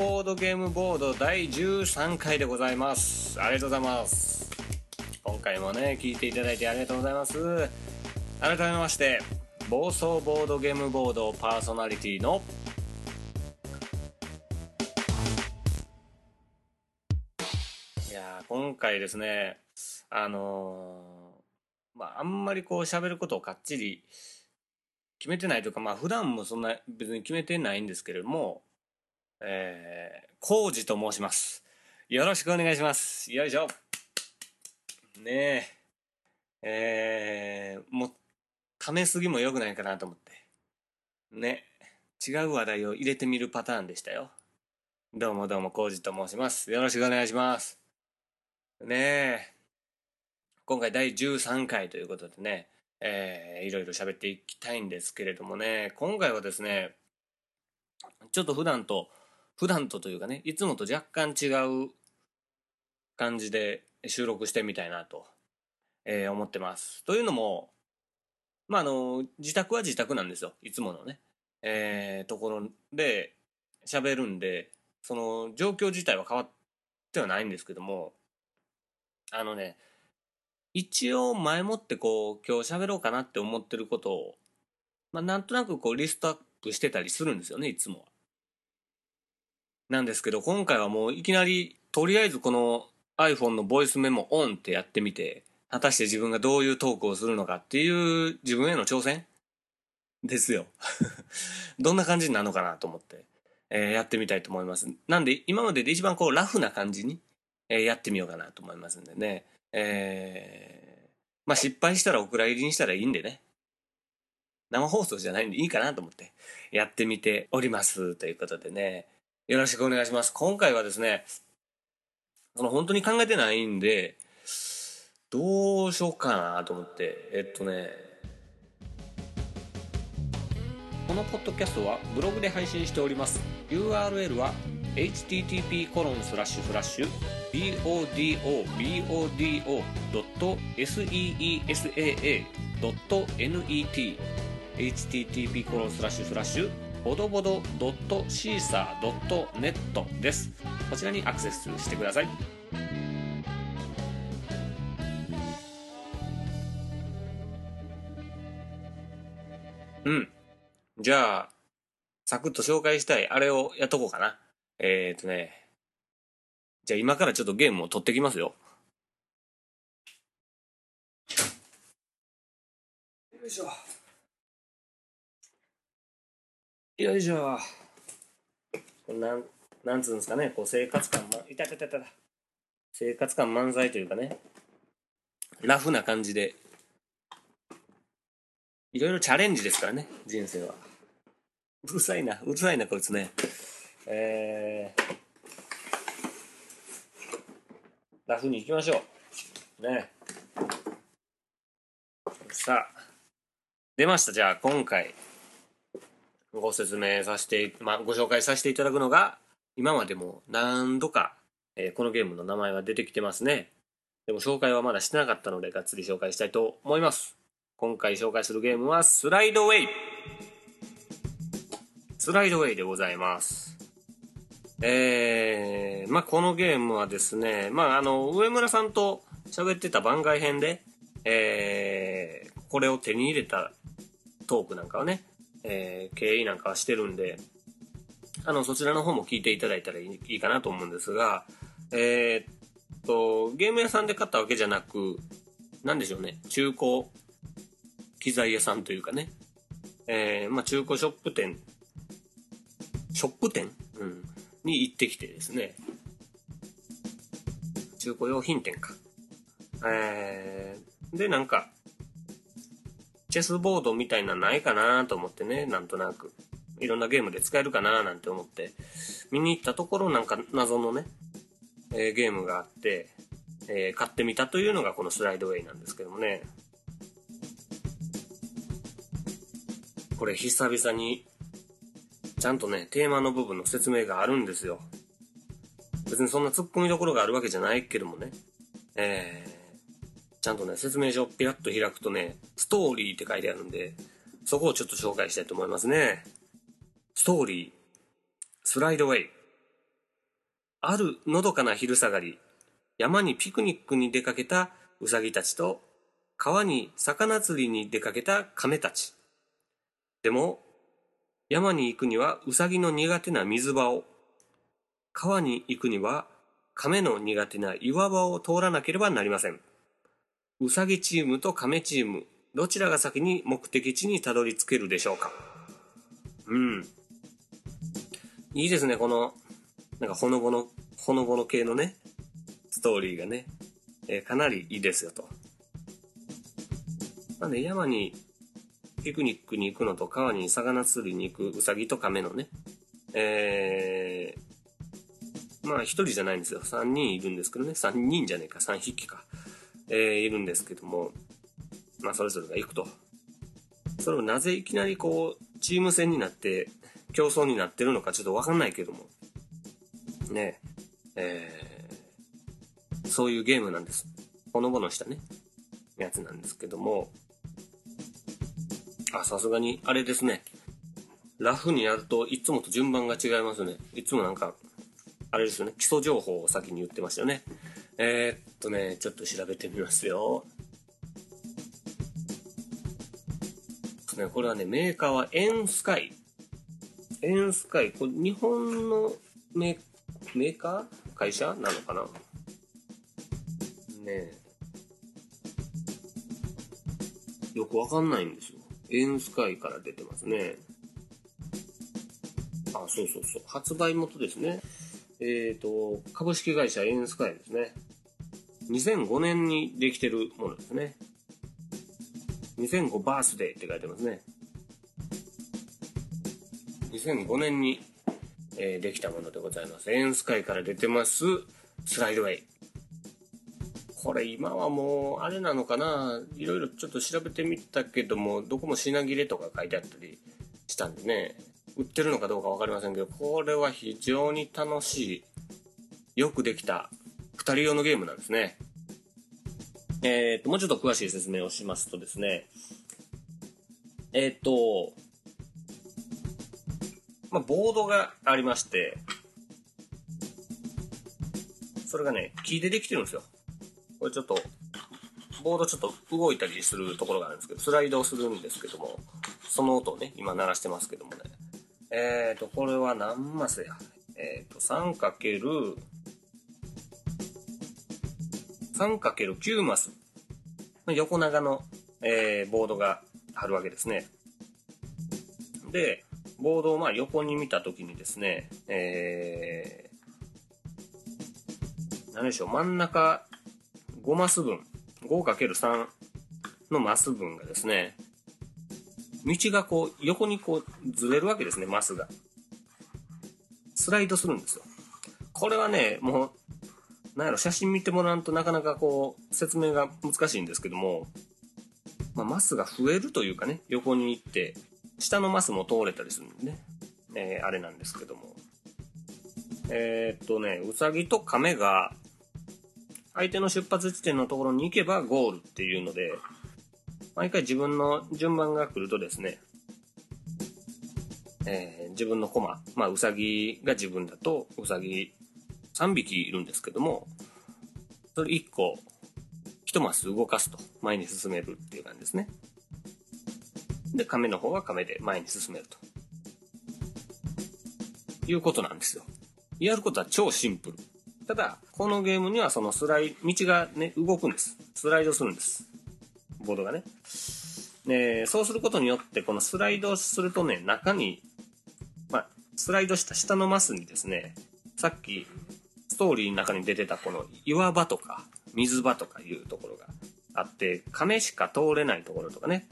ボードゲームボード第13回でございます。ありがとうございます。今回もね聞いていただいてありがとうございます。改めまして暴走ボードゲームボードパーソナリティのいや今回ですねあのーまああんまりこう喋ることをかっちり決めてないというかまあ普段もそんな別に決めてないんですけれどもえー、コウジと申します。よろしくお願いします。よいしょ。ねえ。えー、もうためすぎも良くないかなと思って。ね。違う話題を入れてみるパターンでしたよ。どうもどうもコウジと申します。よろしくお願いします。ねえ。今回第13回ということでね。えー、いろいろ喋っていきたいんですけれどもね。今回はですねちょっと普段と普段とというかねいつもと若干違う感じで収録してみたいなと、えー、思ってます。というのもまああの自宅は自宅なんですよ。いつものね。えー、ところで喋るんでその状況自体は変わってはないんですけどもあのね一応前もってこう今日喋ろうかなって思ってることを、まあ、なんとなくこうリストアップしてたりするんですよねいつもは。なんですけど今回はもういきなりとりあえずこの iPhone のボイスメモオンってやってみて果たして自分がどういうトークをするのかっていう自分への挑戦ですよ。どんな感じになるのかなと思って、えー、やってみたいと思います。なんで今までで一番こうラフな感じに、えー、やってみようかなと思いますんでね。えー、まあ失敗したらお蔵入りにしたらいいんでね。生放送じゃないんでいいかなと思ってやってみておりますということでね。よろしくお願いします。今回はですね、その本当に考えてないんで、どうしようかなと思って、えっとね、このポッドキャストはブログで配信しております。URL は http コロンスラッシュスラッシュ bodobodo.seesaa.net http コロンスラッシュスラッシュボドボドドットシーサードットネットです。こちらにアクセスしてください。うん。じゃあサクッと紹介したいあれをやっとこうかな。えっ、とねじゃあ今からちょっとゲームを取ってきますよ。よいしょ。よいしょ。なんなんつうんですかね。こう生活感まいたたたた生活感満載というかね。ラフな感じで。いろいろチャレンジですからね。人生は。うるさいな。うるさいなこいつね。えー、ラフに行きましょう。ね。さあ。出ました。じゃあ今回。ご説明させて、まあ、ご紹介させていただくのが、今までも何度か、えー、このゲームの名前は出てきてますね。でも紹介はまだしてなかったので、がっつり紹介したいと思います。今回紹介するゲームは、スライドウェイ。スライドウェイでございます。えー、まあ、このゲームはですね、まあ、あの、上村さんと喋ってた番外編で、えー、これを手に入れたトークなんかをね、えー、経緯なんかはしてるんで、あの、そちらの方も聞いていただいたらいいかなと思うんですが、えー、っと、ゲーム屋さんで買ったわけじゃなく、なんでしょうね、中古機材屋さんというかね、えー、まあ中古ショップ店、ショップ店？うん。に行ってきてですね、中古用品店か。えー、で、なんか、チェスボードみたいなないかなと思ってね、なんとなく。いろんなゲームで使えるかななんて思って、見に行ったところなんか謎のね、えー、ゲームがあって、えー、買ってみたというのがこのスライドウェイなんですけどもね。これ久々に、ちゃんとね、テーマの部分の説明があるんですよ。別にそんな突っ込みどころがあるわけじゃないけどもね。えー、ちゃんとね、説明書をピラッと開くとね、ストーリーって書いてあるんで、そこをちょっと紹介したいと思いますね。ストーリー、スライドウェイ。あるのどかな昼下がり、山にピクニックに出かけたウサギたちと、川に魚釣りに出かけた亀たち。でも、山に行くにはウサギの苦手な水場を、川に行くには亀の苦手な岩場を通らなければなりません。ウサギチームと亀チーム、どちらが先に目的地にたどり着けるでしょうか？うん。いいですね、この、なんかほのぼの、ほのぼの系のね、ストーリーがね、えー、かなりいいですよと。なんで山にピクニックに行くのと川に魚釣りに行くウサギと亀のね、えー、まあ一人じゃないんですよ。3人いるんですけどね。3人じゃねえか、3匹か。えー、いるんですけども、まあそれぞれが行くと。それをなぜいきなりこう、チーム戦になって競争になってるのかちょっとわかんないけども。ねえー、そういうゲームなんです。ほのぼのしたね、やつなんですけども。あ、さすがに、あれですね。ラフにやるといつもと順番が違いますね。いつもなんか、あれですよね。基礎情報を先に言ってましたよね。えー、っとね、ちょっと調べてみますよ。ね、これはね、メーカーはエンスカイエンスカイ、これ日本のメメーカー会社なのかな？ねえ。よくわかんないんですよ。エンスカイから出てますね。あ、そうそうそう。発売元ですね。えっ、ー、と、株式会社エンスカイですね。2005年にできてるものですね。2005バースデーって書いてますね。2005年に、えー、できたものでございます。エンスカイから出てます、スライドウェイ。これ今はもう、あれなのかないろいろちょっと調べてみたけども、どこも品切れとか書いてあったりしたんでね、売ってるのかどうか分かりませんけど、これは非常に楽しい、よくできた2人用のゲームなんですね。えっ、と、もうちょっと詳しい説明をしますとですね、えっ、と、まあ、ボードがありまして、それがね、木でできてるんですよ。これちょっと、ボードちょっと動いたりするところがあるんですけど、スライドをするんですけども、その音をね、今鳴らしてますけどもね。えっ、ー、と、これは何マスや？えっ、ー、と、3× 3×9 マスの。横長の、えー、ボードがあるわけですね。で、ボードをまあ横に見た時にですね、えー、何でしょう、真ん中5マス分、5×3 のマス分がですね、道がこう、横にこう、ずれるわけですね、マスが。スライドするんですよ。これはね、もう、なんやろ、写真見てもらうとなかなかこう、説明が難しいんですけども、まあ、マスが増えるというかね、横に行って、下のマスも通れたりするんでね、えー、あれなんですけども。えー、っとね、ウサギとカメが、相手の出発地点のところに行けばゴールっていうので、毎回自分の順番が来るとですね、えー、自分のコマ、まあ、ウサギが自分だと、ウサギ3匹いるんですけども、それ1個、1マス動かすと前に進めるっていう感じですね。で、亀の方は亀で前に進めると。いうことなんですよ。やることは超シンプル。ただ、このゲームにはそのスライ、道がね、動くんです。スライドするんです。ボードがね。で、そうすることによって、このスライドするとね、中に、まあ、スライドした下のマスにですね、さっき、トーリーの中に出てたこの岩場とか、水場とかいうところがあって、亀しか通れないところとかね、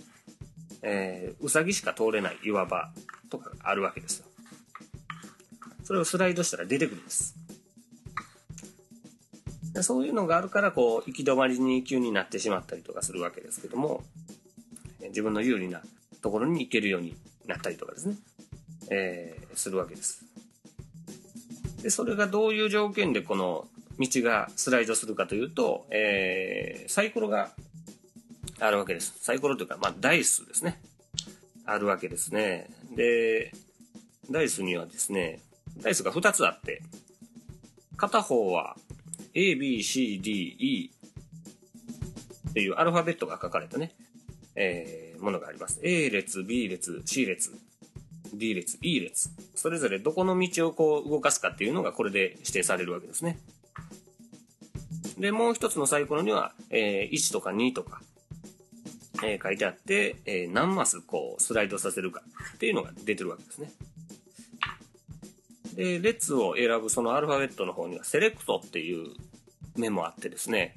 えー、うさぎしか通れない岩場とかがあるわけですよ。それをスライドしたら出てくるんです。でそういうのがあるから、こう、行き止まりに急になってしまったりとかするわけですけども、自分の有利なところに行けるようになったりとかですね、えー、するわけです。で、それがどういう条件でこの道がスライドするかというと、えー、サイコロがあるわけです。サイコロというか、まあ、ダイスですね。あるわけですね。で、ダイスにはですね、ダイスが2つあって、片方は A, B, C, D, E っていうアルファベットが書かれたね、えー、ものがあります。A 列、B 列、C 列、D 列、E 列。それぞれどこの道をこう動かすかっていうのがこれで指定されるわけですね。で、もう一つのサイコロには、えー、1とか2とか、えー、書いてあって、えー、何マスこうスライドさせるかっていうのが出てるわけですね。で、列を選ぶそのアルファベットの方にはセレクトっていうメモあってですね、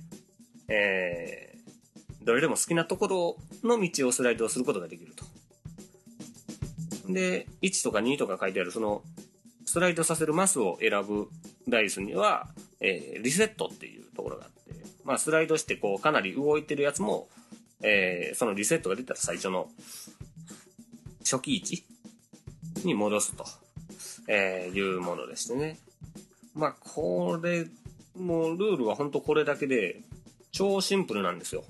えー、どれでも好きなところの道をスライドすることができると。で、1とか2とか書いてあるそのスライドさせるマスを選ぶダイスには、えー、リセットっていうところがあって、まあスライドしてこうかなり動いてるやつも、えー、そのリセットが出たら最初の初期位置に戻すと、えー、いうものでしてね。まあこれ、もうルールは本当これだけで超シンプルなんですよ。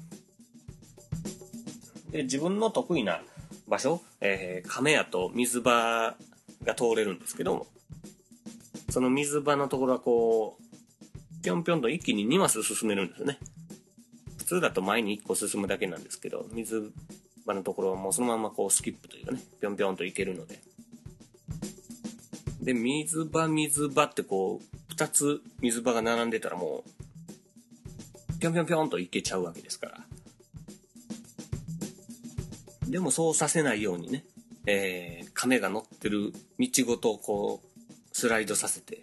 で、自分の得意な場所、えー、亀屋と水場が通れるんですけども、その水場のところはこう、ぴょんぴょんと一気に2マス進めるんですよね。普通だと前に1個進むだけなんですけど、水場のところはもうそのままこうスキップというかね、ぴょんぴょんといけるので。で、水場、水場ってこう、2つ水場が並んでたらもう、ぴょんぴょんぴょんといけちゃうわけですから。でもそうさせないようにね、えー、亀が乗ってる道ごとこう、スライドさせて、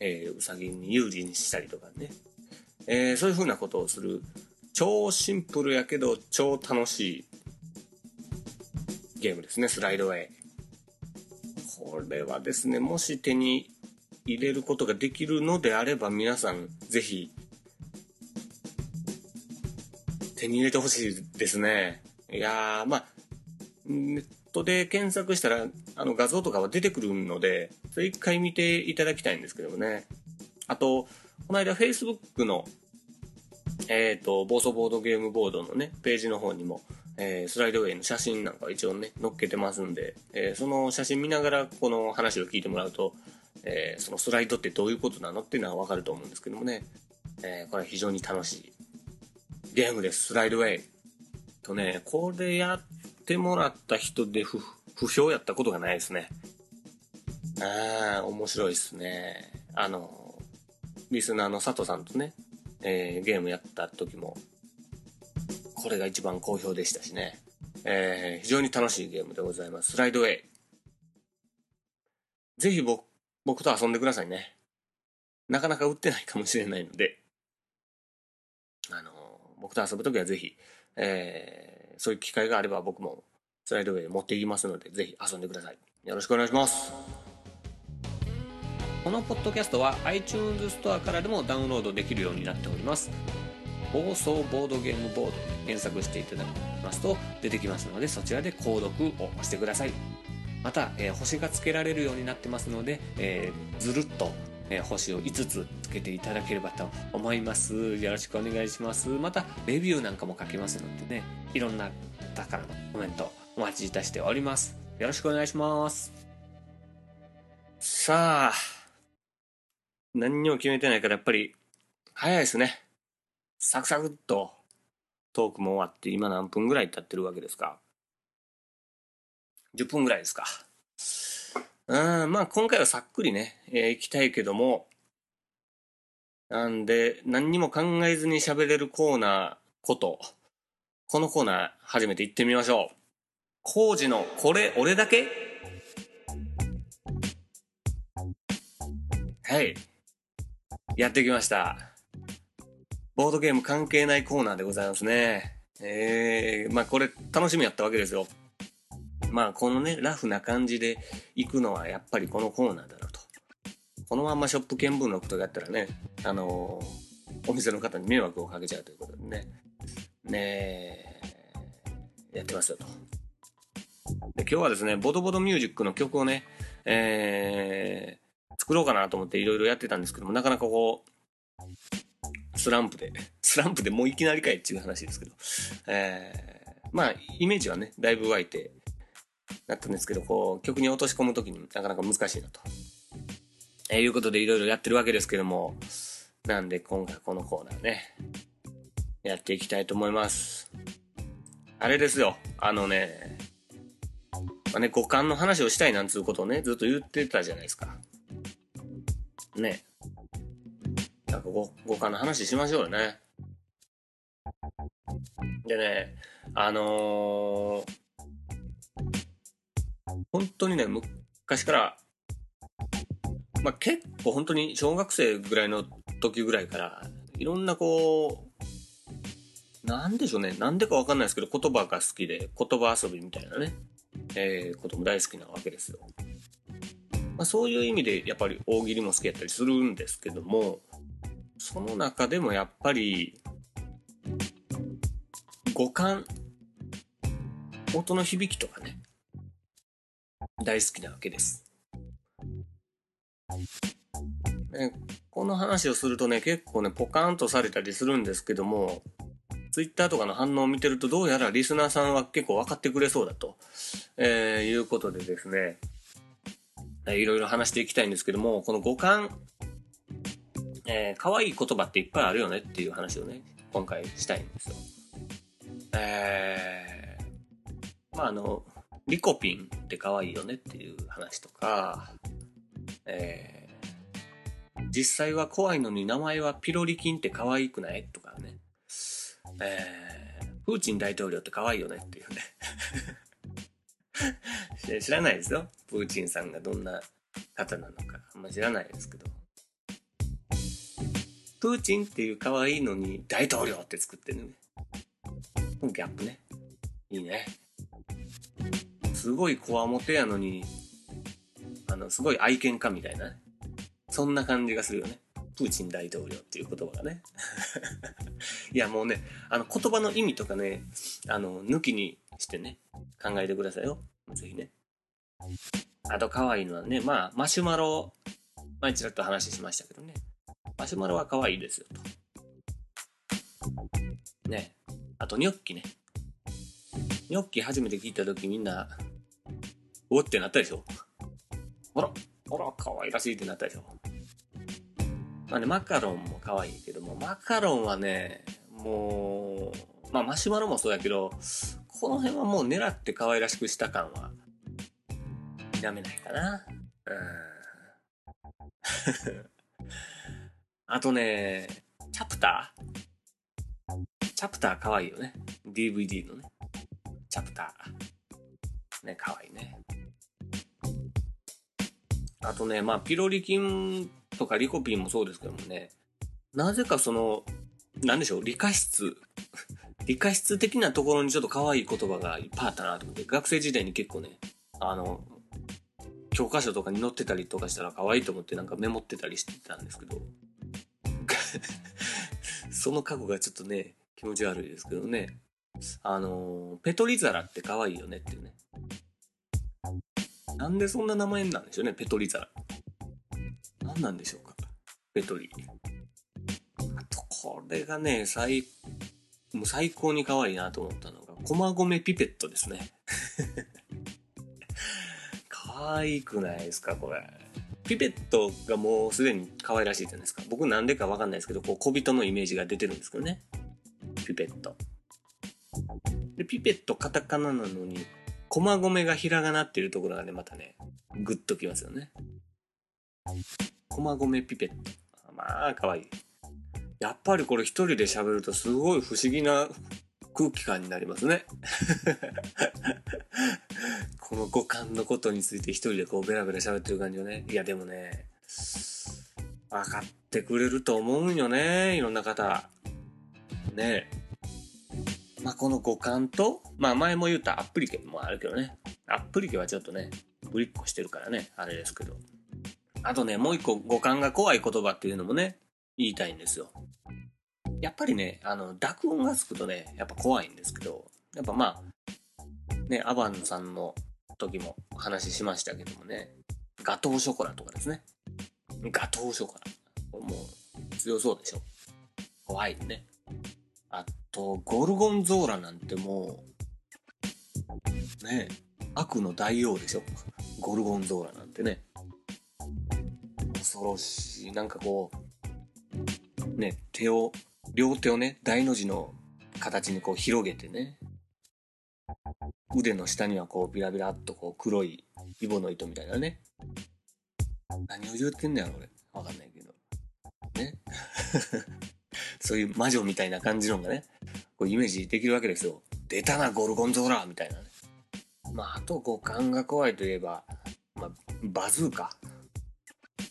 えー、うさぎに有利にしたりとかね、えー、そういう風なことをする、超シンプルやけど超楽しいゲームですね、スライドウェイ。これはですね、もし手に入れることができるのであれば皆さんぜひ手に入れてほしいですね。いやー、まあ、ネットで検索したらあの画像とかは出てくるので、それ一回見ていただきたいんですけどもね。あと、この間 Facebook の、えっ、ー、と、暴走ボードゲームボードのね、ページの方にも、えー、スライドウェイの写真なんか一応ね、載っけてますんで、えー、その写真見ながらこの話を聞いてもらうと、えそのスライドってどういうことなのっていうのはわかると思うんですけどもね、えこれは非常に楽しいゲームです、スライドウェイ。とね、これやってもらった人で不不評やったことがないですね。ああ、面白いですね。あの、リスナーの佐藤さんとね、えー、ゲームやった時も、これが一番好評でしたしね。えー、非常に楽しいゲームでございます。スライドウェイ。ぜひ僕、僕と遊んでくださいね。なかなか売ってないかもしれないので、あの、僕と遊ぶときはぜひ、えー、そういう機会があれば僕もスライドウェイ持っていきますので、ぜひ遊んでください。よろしくお願いします。このポッドキャストは iTunes ストアからでもダウンロードできるようになっております。暴走ボードゲームボード検索していただきますと出てきますのでそちらで購読を押してください。また、えー、星がつけられるようになってますので、えー、ずるっとえー、星を5つつけていただければと思います。よろしくお願いします。また、レビューなんかも書けますのでね、いろんな方からのコメントお待ちいたしております。よろしくお願いします。さあ、何にも決めてないからやっぱり早いですね。サクサクっとトークも終わって今何分ぐらい経ってるわけですか ?10 分ぐらいですか。うん、まあ今回はさっくりね、えー、行きたいけども、なんで何にも考えずに喋れるコーナーこと、このコーナー初めて行ってみましょう。工事のこれ俺だけ？はい。やってきました。ボードゲーム関係ないコーナーでございますね。えー、まあこれ楽しみやったわけですよ。まあこのね、ラフな感じで行くのはやっぱりこのコーナーだろうと。このまんまショップ見聞録とかやったらね、あのー、お店の方に迷惑をかけちゃうということでね、ねやってますよと。で今日はですね、ボドボドミュージックの曲をね、えー、作ろうかなと思っていろいろやってたんですけども、なかなかこう、スランプで、スランプでもういきなりかいっていう話ですけど、えー、まあ、イメージはね、だいぶ湧いて、なったんですけど、こう、曲に落とし込むときになかなか難しいなと。えー、いうことでいろいろやってるわけですけども、なんで今回このコーナーね、やっていきたいと思います。あれですよ、あのね、まあね、五感の話をしたいなんつうことをね、ずっと言ってたじゃないですか。ね。なんか五五感の話しましょうよね。でね、あのー、本当にね、昔から、まあ、結構本当に小学生ぐらいの時ぐらいから、いろんなこう、なんでしょうね。なんでかわかんないですけど、言葉が好きで、言葉遊びみたいなね、えー、ことも大好きなわけですよ。まあ、そういう意味で、やっぱり大喜利も好きやったりするんですけども、その中でもやっぱり、五感、音の響きとかね、大好きなわけです。ね、この話をするとね、結構ね、ポカーンとされたりするんですけども、ツイッターとかの反応を見てると、どうやらリスナーさんは結構分かってくれそうだと、えー、いうことでですね、いろいろ話していきたいんですけども、この五感、えー、可愛い言葉っていっぱいあるよねっていう話をね、今回したいんですよ。えー、まああの、リコピンって可愛いよねっていう話とか、えー、実際は怖いのに名前はピロリ菌って可愛くないとかね、えー、プーチン大統領って可愛いよねっていうね 知らないですよ。プーチンさんがどんな方なのか。あんま知らないですけど。プーチンっていう可愛いのに大統領って作ってるね。ギャップね。いいね。すごいこわもてやのに、あの、すごい愛犬家みたいな、ね、そんな感じがするよね。プーチン大統領っていう言葉がね。いや、もうね、あの、言葉の意味とかね、あの、抜きにしてね、考えてくださいよ。ぜひね。あと、可愛いのはね、まあ、マシュマロ、前ちらっと話しましたけどね。マシュマロは可愛いですよ、と。ね。あと、ニョッキね。ニョッキ初めて聞いた時みんな、おってなったでしょほら、ほら、可愛らしいってなったでしょまあね、マカロンも可愛いけども、マカロンはね、もう、まあマシュマロもそうやけど、この辺はもう狙って可愛らしくした感は、否めないかな。うん。あとね、チャプターチャプター可愛いよね。DVD のね。チャプター。ね、かわいいね。あとね、まあ、ピロリ菌とかリコピンもそうですけどもね、なぜかその、なんでしょう、理科室、理科室的なところにちょっと可愛い言葉がいっぱいあったなと思って、学生時代に結構ね、あの、教科書とかに載ってたりとかしたら可愛いと思ってなんかメモってたりしてたんですけど、その過去がちょっとね、気持ち悪いですけどね。あの、ペトリザラって可愛いよねっていうね。なんでそんな名前なんでしょうね、ペトリザ。何なんでしょうか、ペトリ。あと、これがね、最、もう最高に可愛いなと思ったのが、駒込ピペットですね。可愛くないですか、これ。ピペットがもうすでに可愛らしいじゃないですか。僕なんでかわかんないですけど、こう小人のイメージが出てるんですけどね。ピペット。で、ピペットカタカナなのに、駒込がひらがなっていうところがね、またね、グッときますよね。駒込ピペット。まあ、かわいい。やっぱりこれ一人で喋るとすごい不思議な空気感になりますね。この五感のことについて一人でこうベラベラ喋ってる感じよね。いやでもね、分かってくれると思うんよね、いろんな方。ねまあ、この五感と、まあ、前も言ったアップリケもあるけどね。アップリケはちょっとね、ぶりっこしてるからね、あれですけど。あとね、もう一個五感が怖い言葉っていうのもね、言いたいんですよ。やっぱりね、あの、濁音がつくとね、やっぱ怖いんですけど、やっぱまあ、ね、アバンさんの時も話ししましたけどもね、ガトーショコラとかですね。ガトーショコラ。もう、強そうでしょ。怖いね。あと、ゴルゴンゾーラなんてもう、ね悪の大王でしょ。ゴルゴンゾーラなんてね。恐ろしい。なんかこう、ね、手を、両手をね、大の字の形にこう広げてね。腕の下にはこうビラビラっとこう黒いイボの糸みたいなね。何を言うてんねやろ、俺。わかんないけど。ね。そういう魔女みたいな感じのがね、こうイメージできるわけですよ。出たな、ゴルゴンゾーラみたいなね。まあ、あと五感が怖いといえば、まあ、バズーカ。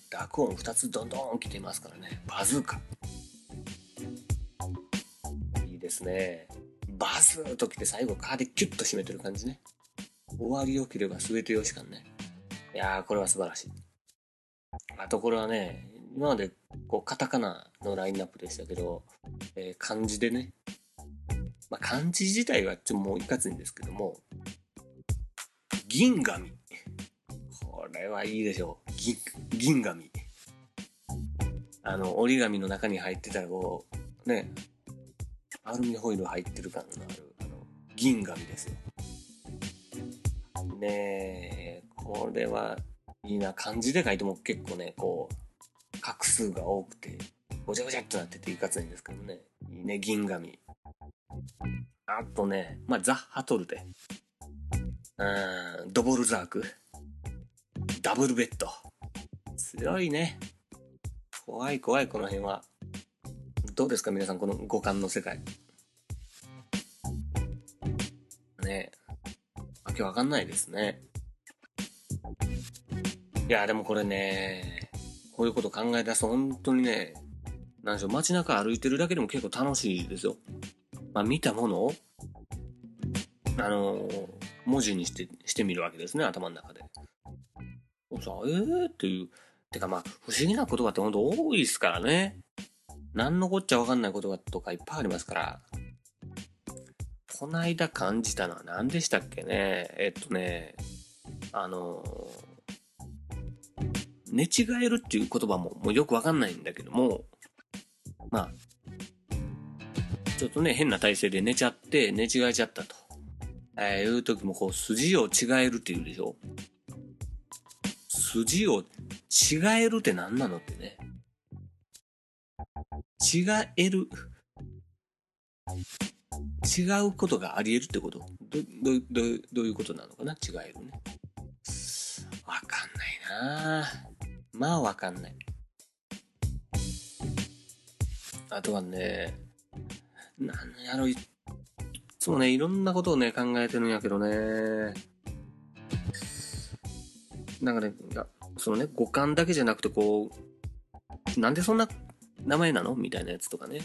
濁音2つどんどん来てますからね。バズーカ。いいですね。バズーと来て最後カーでキュッと締めてる感じね。終わりよければ全てよしかね。いやー、これは素晴らしい。あとこれはね、今までこうカタカナのラインナップでしたけど、えー、漢字でね、まあ、漢字自体はちょもういかついんですけども、銀紙。これはいいでしょう。銀、銀紙。あの、折り紙の中に入ってたこう、ね、アルミホイル入ってる感のある、あの、銀紙ですよ。ねえ、これはいいな。漢字で書いても結構ね、こう、画数が多くて、ごちゃごちゃっとなってていかついんですけどね。いいね、銀紙。あとね、まあ、ザ・ハトルテ。うん、ドボルザーク。ダブルベッド。強いね。怖い怖い、この辺は。どうですか皆さん、この五感の世界。ねわけわかんないですね。いや、でもこれね、こういうこと考え出すと本当にね、なんでしょう、街中歩いてるだけでも結構楽しいですよ。まあ、見たものを、あの、文字にして、してみるわけですね、頭の中で。さ、えーっていう、てかまあ、不思議な言葉って本当多いですからね。何のこっちゃわかんない言葉とかいっぱいありますから。こないだ感じたのは何でしたっけね。えっとね、あの寝違えるっていう言葉ももうよくわかんないんだけども、まあ、ちょっとね、変な体勢で寝ちゃって、寝違えちゃったと。えー、いう時もこう、筋を違えるって言うでしょ？筋を違えるって何なのってね。違える。違うことがあり得るってことど、ど、ど、どういうことなのかな？違えるね。わかんないなまあわかんない。あとはね、なんやろ、いつもね、いろんなことをね、考えてるんやけどね。なんかね、そのね、五感だけじゃなくて、こう、なんでそんな名前なの？みたいなやつとかね。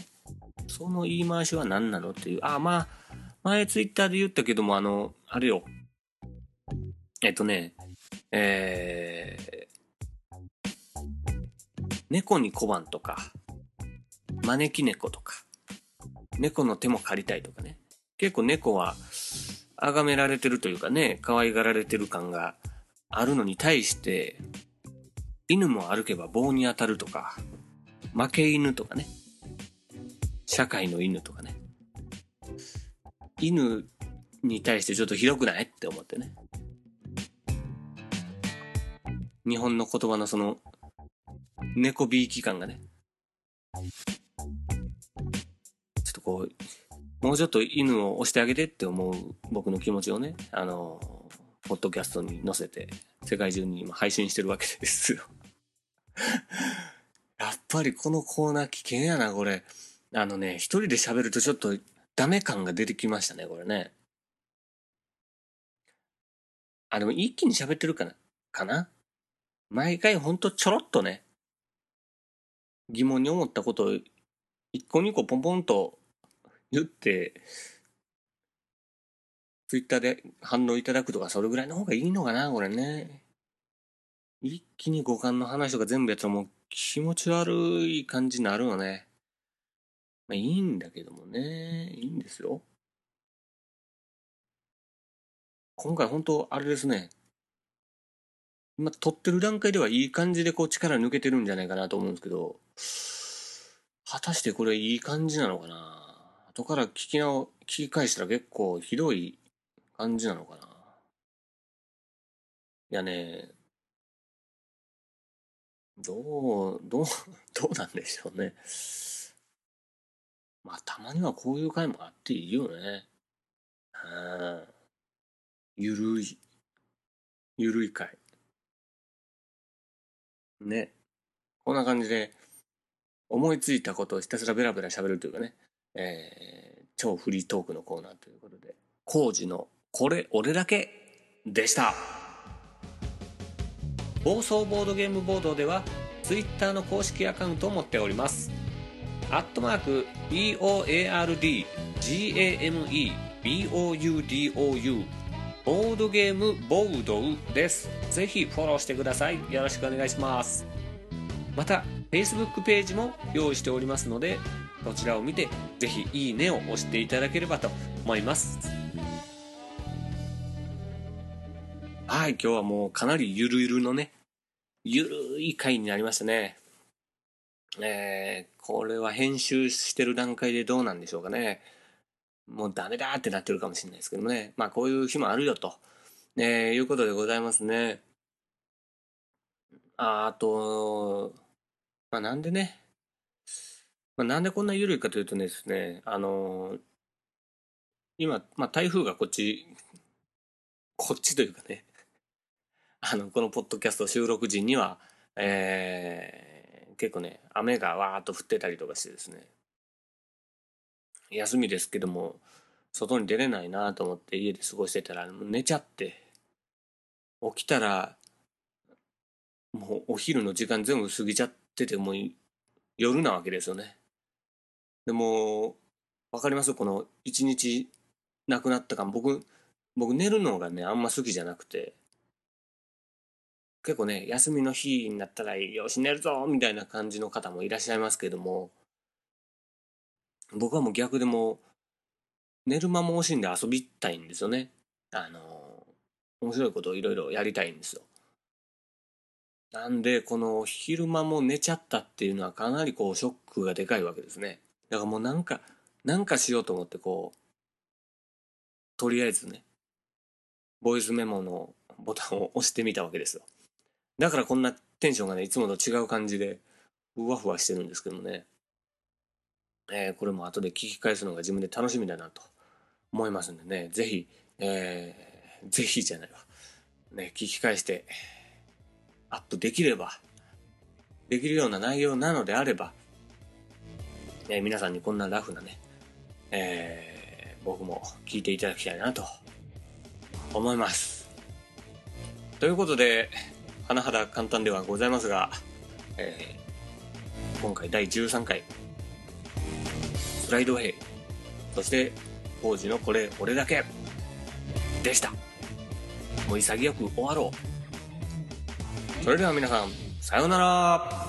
その言い回しは何なのっていう。あ、まあ、前ツイッターで言ったけども、あの、あれよ。えっとね、えー、猫に小判とか、招き猫とか、猫の手も借りたいとかね。結構猫は、崇められてるというかね、可愛がられてる感があるのに対して、犬も歩けば棒に当たるとか、負け犬とかね、社会の犬とかね、犬に対してちょっとひどくない？って思ってね。日本の言葉のその、猫びいき感がね、ちょっとこう、もうちょっと犬を押してあげてって思う僕の気持ちをね、あの、ポッドキャストに載せて、世界中に今配信してるわけですよ やっぱりこのコーナー危険やな、これ。あのね、一人で喋るとちょっとダメ感が出てきましたね、これね。あ、でも一気に喋ってるかなかな？毎回ほんとちょろっとね、疑問に思ったことを一個二個ポンポンと言ってツイッターで反応いただくとか、それぐらいの方がいいのかな、これね。一気に五感の話とか全部やったらもう気持ち悪い感じになるよね。まあいいんだけどもね。いいんですよ。今回本当あれですね。今撮ってる段階ではいい感じでこう力抜けてるんじゃないかなと思うんですけど、果たしてこれいい感じなのかな？後から聞き直、聞き返したら結構ひどい感じなのかないやね、どう、どう、どうなんでしょうね。まあ、たまにはこういう回もあっていいよね。うん。ゆるい。ゆるい回。ね。こんな感じで、思いついたことをひたすらベラベラ喋るというかね、えー、超フリートークのコーナーということで、工事のこれ俺だけでした。暴走ボードゲームボードでは Twitter の公式アカウントを持っております。アットマーク BOARDGAMEBOUDOU ボードゲームボードです。ぜひフォローしてください。よろしくお願いします。また Facebook ページも用意しておりますのでこちらを見てぜひいいねを押していただければと思いますはい今日はもうかなりゆるゆるのねゆるい回になりましたね。えー、これは編集してる段階でどうなんでしょうかね。もうダメだってなってるかもしれないですけどね。まあこういう日もあるよと、えー、いうことでございますね。ああと、まあなんでね、まあ、なんでこんな緩いかというとですね、あのー、今、まあ台風がこっち、こっちというかね、あの、このポッドキャスト収録時には、えー、結構ね、雨がわーっと降ってたりとかしてですね、休みですけども、外に出れないなと思って家で過ごしてたら、寝ちゃって、起きたら、もうお昼の時間全部過ぎちゃってて、も夜なわけですよね。でも、わかります？この一日亡くなったか僕、僕寝るのがね、あんま好きじゃなくて、結構ね、休みの日になったら、よし、寝るぞみたいな感じの方もいらっしゃいますけども、僕はもう逆でも、寝る間も惜しんで遊びたいんですよね。あの、面白いことをいろいろやりたいんですよ。なんで、この昼間も寝ちゃったっていうのはかなりこうショックがでかいわけですね。だからもうなんか、なんかしようと思ってこう、とりあえずね、ボイスメモのボタンを押してみたわけですよ。だからこんなテンションがね、いつもと違う感じで、ふわふわしてるんですけどもね。えー、これも後で聞き返すのが自分で楽しみだなと思いますんでね、ぜひ、えー、ぜひじゃないわ。ね、聞き返して、アップできれば、できるような内容なのであれば、えー、皆さんにこんなラフなね、えー、僕も聞いていただきたいなと思います。ということで、甚だ簡単ではございますが、えー、今回第13回、スライド兵、そして当時のこれ、俺だけ、でした。もう潔く終わろう。それでは皆さん、さようなら。